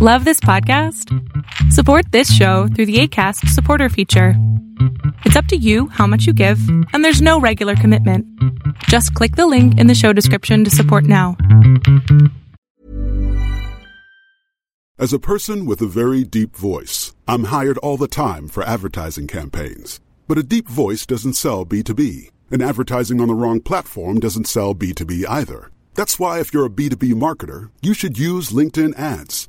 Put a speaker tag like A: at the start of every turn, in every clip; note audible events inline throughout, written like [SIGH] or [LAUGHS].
A: Love this podcast? Support this show through the ACAST supporter feature. It's up to you how much you give, and there's no regular commitment. Just click the link in the show description to support now.
B: As a person with a very deep voice, I'm hired all the time for advertising campaigns. But a deep voice doesn't sell B2B, and advertising on the wrong platform doesn't sell B2B either. That's why, if you're a B2B marketer, you should use LinkedIn ads.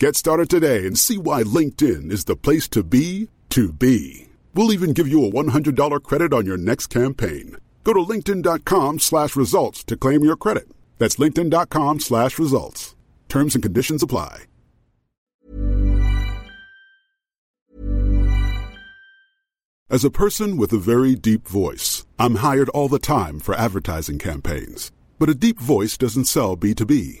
B: Get started today and see why LinkedIn is the place to be to be. We'll even give you a $100 credit on your next campaign. Go to linkedin.com slash results to claim your credit. That's linkedin.com slash results. Terms and conditions apply. As a person with a very deep voice, I'm hired all the time for advertising campaigns. But a deep voice doesn't sell B2B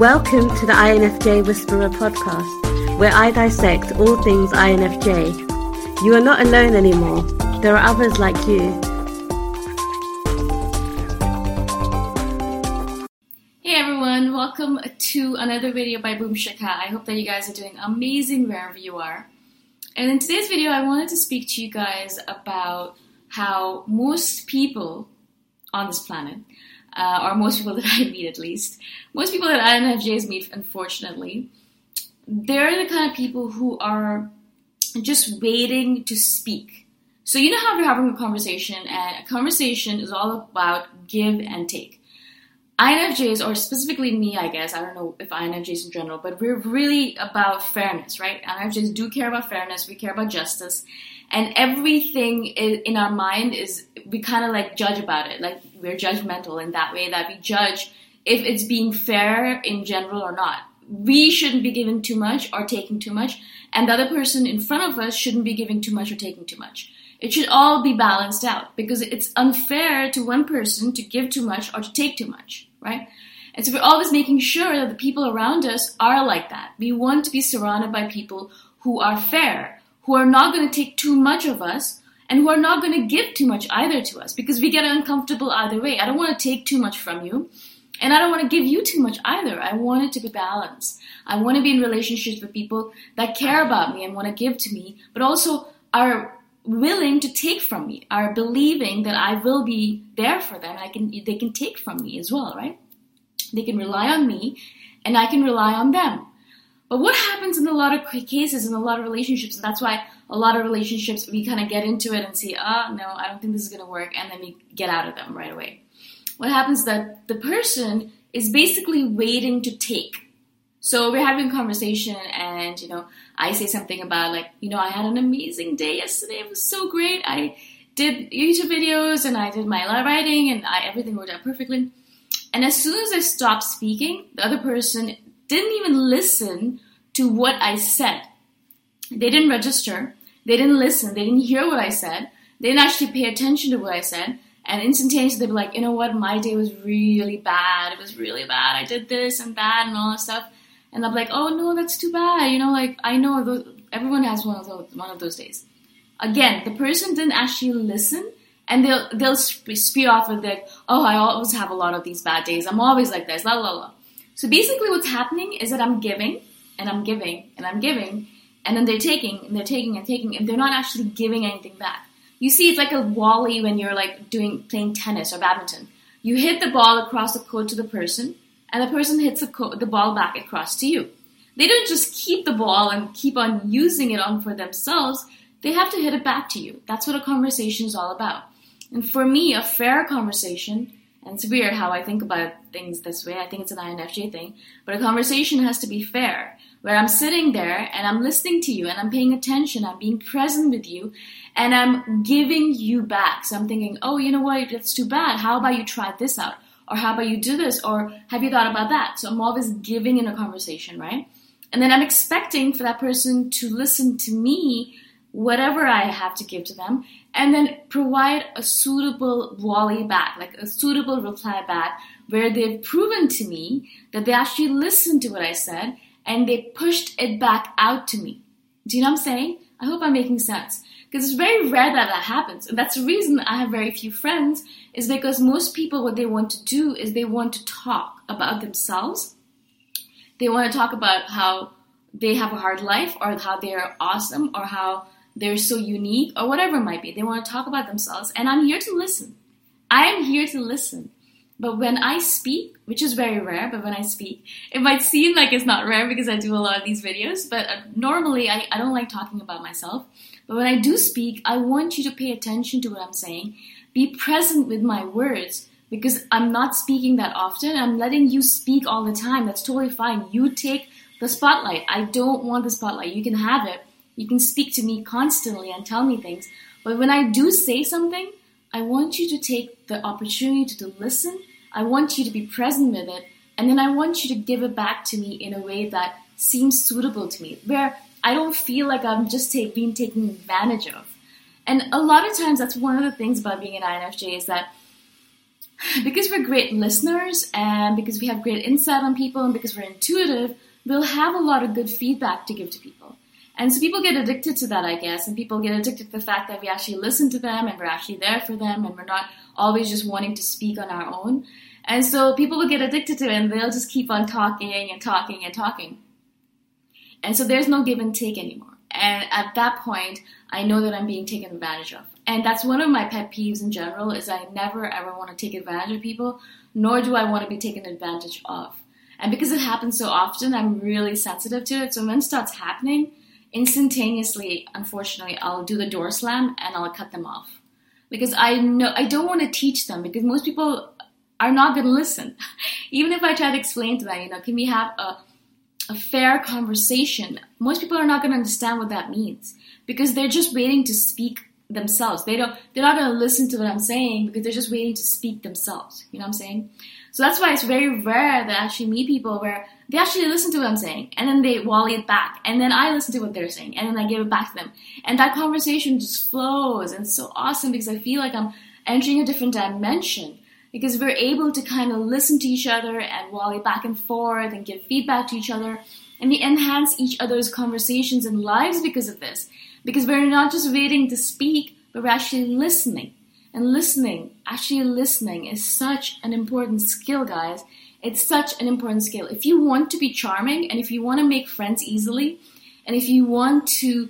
C: Welcome to the INFJ Whisperer podcast, where I dissect all things INFJ. You are not alone anymore. There are others like you.
D: Hey everyone, welcome to another video by Boom Shikha. I hope that you guys are doing amazing wherever you are. And in today's video, I wanted to speak to you guys about how most people on this planet uh, or most people that I meet at least, most people that INFJs meet, unfortunately, they're the kind of people who are just waiting to speak. So you know how we're having a conversation, and a conversation is all about give and take. INFJs, or specifically me, I guess, I don't know if INFJs in general, but we're really about fairness, right? INFJs do care about fairness, we care about justice, and everything in our mind is, we kind of like judge about it. Like we're judgmental in that way that we judge if it's being fair in general or not. We shouldn't be giving too much or taking too much, and the other person in front of us shouldn't be giving too much or taking too much. It should all be balanced out because it's unfair to one person to give too much or to take too much right? And so we're always making sure that the people around us are like that. We want to be surrounded by people who are fair, who are not going to take too much of us, and who are not going to give too much either to us because we get uncomfortable either way. I don't want to take too much from you, and I don't want to give you too much either. I want it to be balanced. I want to be in relationships with people that care about me and want to give to me, but also are willing to take from me, are believing that I will be there for them. I can, they can take from me as well, right? They can rely on me, and I can rely on them. But what happens in a lot of cases, in a lot of relationships, that's why a lot of relationships we kind of get into it and ah, oh, no, I don't think this is going to work, and then we get out of them right away. What happens that the person is basically waiting to take. So we're having a conversation, and you know, I say something about like, you know, I had an amazing day yesterday. It was so great. I did YouTube videos and I did my writing and I, everything worked out perfectly. And as soon as I stopped speaking, the other person didn't even listen to what I said. They didn't register. They didn't listen. They didn't hear what I said. They didn't actually pay attention to what I said. And instantaneously, they'd be like, you know what? My day was really bad. It was really bad. I did this and that and all that stuff. And I'm like, oh no, that's too bad. You know, like I know those, everyone has one of those one of those days. again, the person didn't actually listen and they'll they'll spew off with like, oh, I always have a lot of these bad days. I'm always like this, la la la. So basically, what's happening is that I'm giving and I'm giving and I'm giving, and then they're taking and they're taking and taking, and they're not actually giving anything back. You see, it's like a volley when you're like doing playing tennis or badminton. You hit the ball across the court to the person, and the person hits the, co- the ball back across to you. They don't just keep the ball and keep on using it on for themselves. They have to hit it back to you. That's what a conversation is all about. And for me, a fair conversation, and it's weird how I think about things this way, I think it's an INFJ thing, but a conversation has to be fair, where I'm sitting there and I'm listening to you and I'm paying attention, I'm being present with you, and I'm giving you back. So I'm thinking, oh, you know what, that's too bad. How about you try this out? Or how about you do this? Or have you thought about that? So I'm always giving in a conversation, right? And then I'm expecting for that person to listen to me whatever I have to give to them, and then provide a suitable volley back, like a suitable reply back, where they've proven to me that they actually listened to what I said and they pushed it back out to me. Do you know what I'm saying? I hope I'm making sense. Because it's very rare that that happens. And that's the reason I have very few friends, is because most people, what they want to do is they want to talk about themselves. They want to talk about how they have a hard life or how they're awesome or how they're so unique or whatever it might be. They want to talk about themselves, and I'm here to listen. I am here to listen. But when I speak, which is very rare, but when I speak, it might seem like it's not rare because I do a lot of these videos, but uh, normally I, I don't like talking about myself. But when I do speak, I want you to pay attention to what I'm saying, be present with my words, because I'm not speaking that often. I'm letting you speak all the time. That's totally fine. You take the spotlight. I don't want the spotlight. You can have it, you can speak to me constantly and tell me things. But when I do say something, I want you to take the opportunity to listen. I want you to be present with it. And then I want you to give it back to me in a way that seems suitable to me, where I don't feel like I'm just being taken advantage of. And a lot of times, that's one of the things about being an INFJ is that [LAUGHS] because we're great listeners and because we have great insight on people and because we're intuitive, we'll have a lot of good feedback to give to people. And so people get addicted to that, I guess, and people get addicted to the fact that we actually listen to them and we're actually there for them and we're not always just wanting to speak on our own. And so people will get addicted to it and they'll just keep on talking and talking and talking. And so there's no give and take anymore. And at that point, I know that I'm being taken advantage of. And that's one of my pet peeves in general is I never ever want to take advantage of people, nor do I want to be taken advantage of. And because it happens so often, I'm really sensitive to it. So when it starts happening, instantaneously, unfortunately, I'll do the door slam and I'll cut them off. Because I know I don't want to teach them because most people are not going to listen. [LAUGHS] Even if I try to explain to them, you know, can we have a, a fair conversation? Most people are not going to understand what that means because they're just waiting to speak themselves. They don't, they're not going to listen to what I'm saying because they're just waiting to speak themselves. You know what I'm saying? So that's why it's very rare that I actually meet people where they actually listen to what I'm saying and then they volley it back and then I listen to what they're saying and then I give it back to them. And that conversation just flows and it's so awesome because I feel like I'm entering a different dimension because we're able to kind of listen to each other and volley back and forth and give feedback to each other and we enhance each other's conversations and lives because of this. Because we're not just waiting to speak, but we're actually listening. And listening, actually listening, is such an important skill, guys. It's such an important skill. If you want to be charming and if you want to make friends easily, and if you want to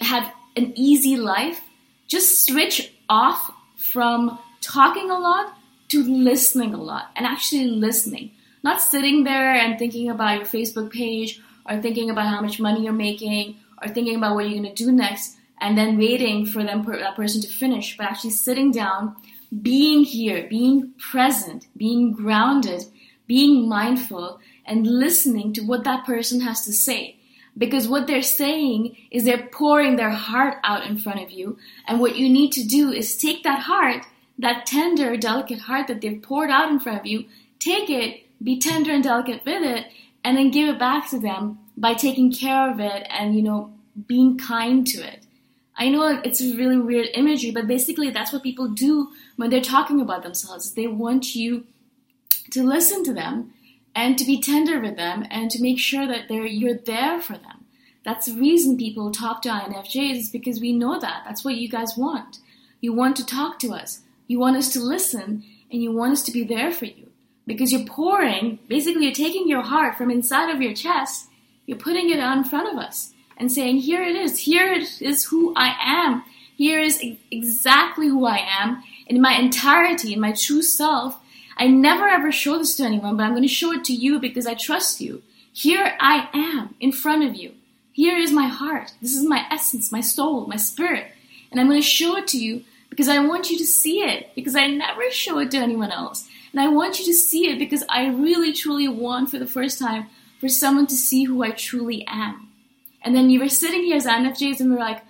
D: have an easy life, just switch off from talking a lot to listening a lot and actually listening. Not sitting there and thinking about your Facebook page or thinking about how much money you're making or thinking about what you're going to do next and then waiting for them that person to finish, but actually sitting down, being here, being present, being grounded, being mindful, and listening to what that person has to say. Because what they're saying is they're pouring their heart out in front of you, and what you need to do is take that heart, that tender, delicate heart that they've poured out in front of you, take it, be tender and delicate with it, and then give it back to them by taking care of it and, you know, being kind to it. I know it's a really weird imagery, but basically that's what people do when they're talking about themselves. They want you to listen to them and to be tender with them and to make sure that they're, you're there for them. That's the reason people talk to INFJs is because we know that. That's what you guys want. You want to talk to us. You want us to listen and you want us to be there for you. Because you're pouring, basically, you're taking your heart from inside of your chest, you're putting it out in front of us and saying, Here it is. Here it is who I am. Here is exactly who I am in my entirety, in my true self. I never ever show this to anyone, but I'm going to show it to you because I trust you. Here I am in front of you. Here is my heart. This is my essence, my soul, my spirit. And I'm going to show it to you because I want you to see it because I never show it to anyone else. And I want you to see it because I really truly want for the first time for someone to see who I truly am. And then you were sitting here as INFJs and we're like,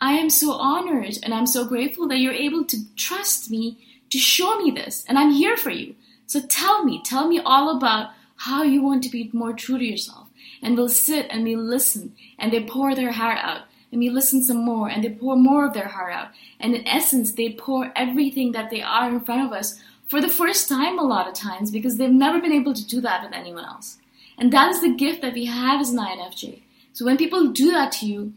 D: I am so honored and I'm so grateful that you're able to trust me to show me this. And I'm here for you. So tell me, tell me all about how you want to be more true to yourself. And we'll sit and we listen and they pour their heart out and we listen some more and they pour more of their heart out. And in essence, they pour everything that they are in front of us for the first time a lot of times because they've never been able to do that with anyone else. And that is the gift that we have as an INFJ. So when people do that to you,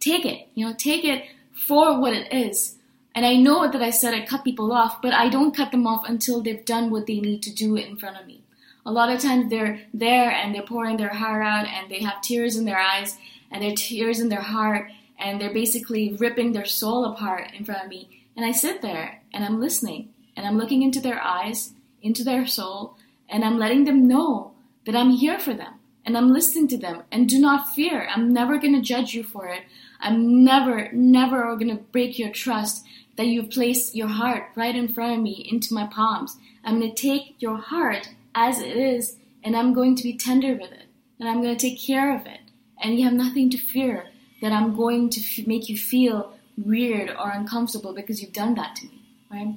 D: take it. You know, take it for what it is. And I know that I said I cut people off, but I don't cut them off until they've done what they need to do in front of me. A lot of times they're there and they're pouring their heart out and they have tears in their eyes and their tears in their heart and they're basically ripping their soul apart in front of me. And I sit there and I'm listening and I'm looking into their eyes, into their soul, and I'm letting them know that I'm here for them and I'm listening to them. And do not fear. I'm never going to judge you for it. I'm never, never going to break your trust that you've placed your heart right in front of me into my palms. I'm going to take your heart as it is and I'm going to be tender with it and I'm going to take care of it. And you have nothing to fear that I'm going to f- make you feel weird or uncomfortable because you've done that to me, right?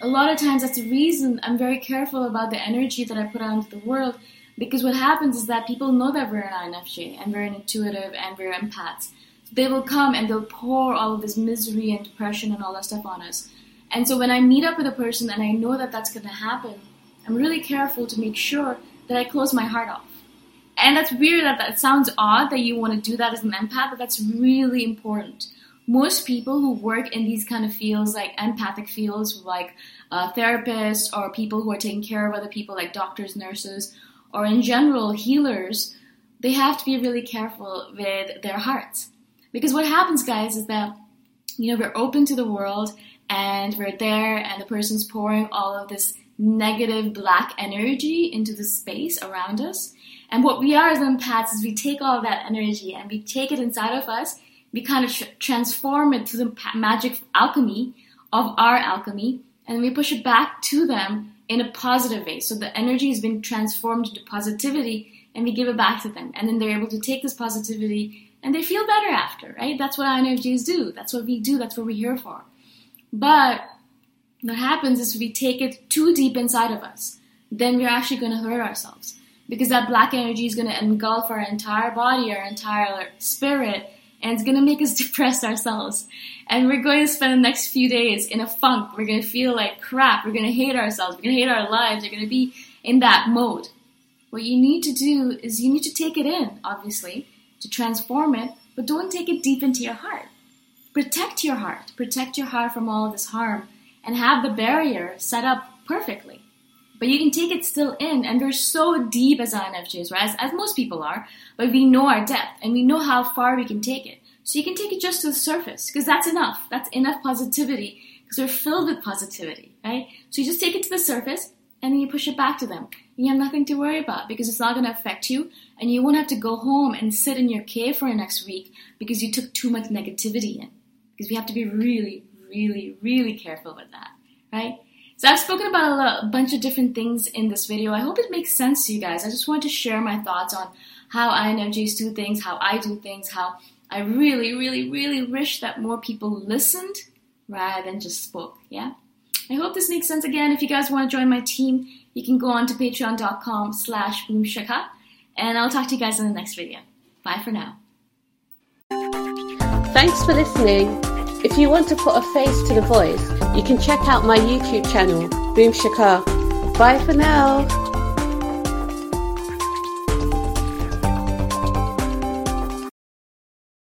D: A lot of times that's the reason I'm very careful about the energy that I put out into the world because what happens is that people know that we're an INFJ and we're an intuitive and we're empaths. They will come and they'll pour all of this misery and depression and all that stuff on us. And so when I meet up with a person and I know that that's going to happen, I'm really careful to make sure that I close my heart off. And that's weird that that sounds odd that you want to do that as an empath, but that's really important. Most people who work in these kind of fields, like empathic fields, like uh, therapists or people who are taking care of other people, like doctors, nurses, or in general healers, they have to be really careful with their hearts. Because what happens, guys, is that you know we're open to the world and we're there, and the person's pouring all of this negative black energy into the space around us. And what we are as empaths is we take all that energy and we take it inside of us, we kind of tr- transform it to the magic alchemy of our alchemy, and we push it back to them in a positive way. So the energy has been transformed into positivity and we give it back to them. And then they're able to take this positivity and they feel better after, right? That's what INFJs do. That's what we do. That's what we're here for. But what happens is we take it too deep inside of us, then we're actually going to hurt ourselves because that black energy is going to engulf our entire body, our entire spirit, and it's to make us [LAUGHS] depress ourselves. And we're going to spend the next few days in a funk. We're to feel like crap. We're to hate ourselves. We're to hate our lives. We're to be in that mode. What you need to do is you need to take it in, obviously, to transform it, but don't take it deep into your heart. Protect your heart. Protect your heart from all of this harm and have the barrier set up perfectly. But you can take it still in, and we're so deep as INFJs, right? As, as most people are, but we know our depth and we know how far we can take it. So you can take it just to the surface, because that's enough. That's enough positivity, because we're filled with positivity, right? So you just take it to the surface, and then you push it back to them. You have nothing to worry about because it's not going to affect you, and you won't have to go home and sit in your cave for the next week because you took too much negativity in. Because we have to be really, really, really careful with that, right? So I've spoken about a, bunch of different things in this video. I hope it makes sense to you guys. I just wanted to share my thoughts on how INFJs do things, how I do things, how I really, really, really wish that more people listened rather than just spoke. Yeah. I hope this makes sense again. If you guys want to join my team, you can go on to patreon.com slash boomshikha and I'll talk to you guys in the next video. Bye for now.
C: Thanks for listening. If you want to put a face to the voice, you can check out my YouTube channel, Boom Shikha. Bye for now.